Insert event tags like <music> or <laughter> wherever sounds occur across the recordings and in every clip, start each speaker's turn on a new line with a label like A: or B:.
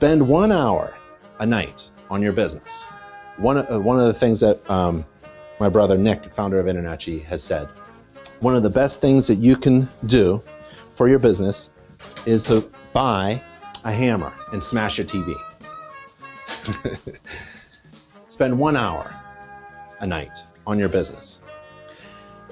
A: spend one hour a night on your business. One, uh, one of the things that um, my brother Nick, founder of InterNACHI, has said one of the best things that you can do for your business is to buy a hammer and smash your TV. <laughs> Spend one hour a night on your business.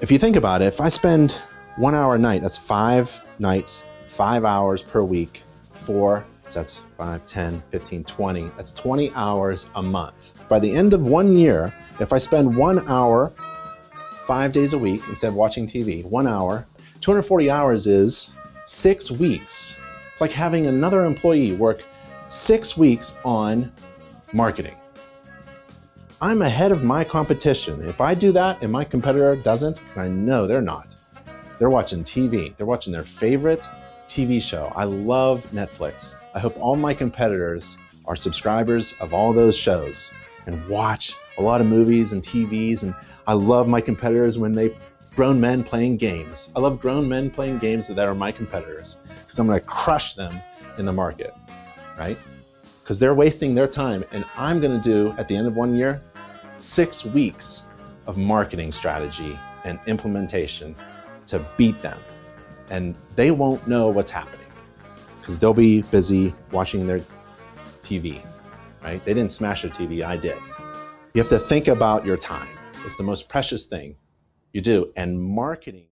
A: If you think about it, if I spend one hour a night, that's five nights, five hours per week, four, so that's 5, 10, 15, 20. That's 20 hours a month. By the end of one year, if I spend one hour five days a week instead of watching TV, one hour, 240 hours is six weeks. It's like having another employee work six weeks on marketing. I'm ahead of my competition. If I do that and my competitor doesn't, I know they're not. They're watching TV. They're watching their favorite TV show. I love Netflix. I hope all my competitors are subscribers of all those shows and watch a lot of movies and TVs. And I love my competitors when they grown men playing games. I love grown men playing games that are my competitors because I'm going to crush them in the market, right? Because they're wasting their time, and I'm going to do at the end of one year six weeks of marketing strategy and implementation to beat them. And they won't know what's happening because they'll be busy watching their TV, right? They didn't smash their TV, I did. You have to think about your time. It's the most precious thing you do. And marketing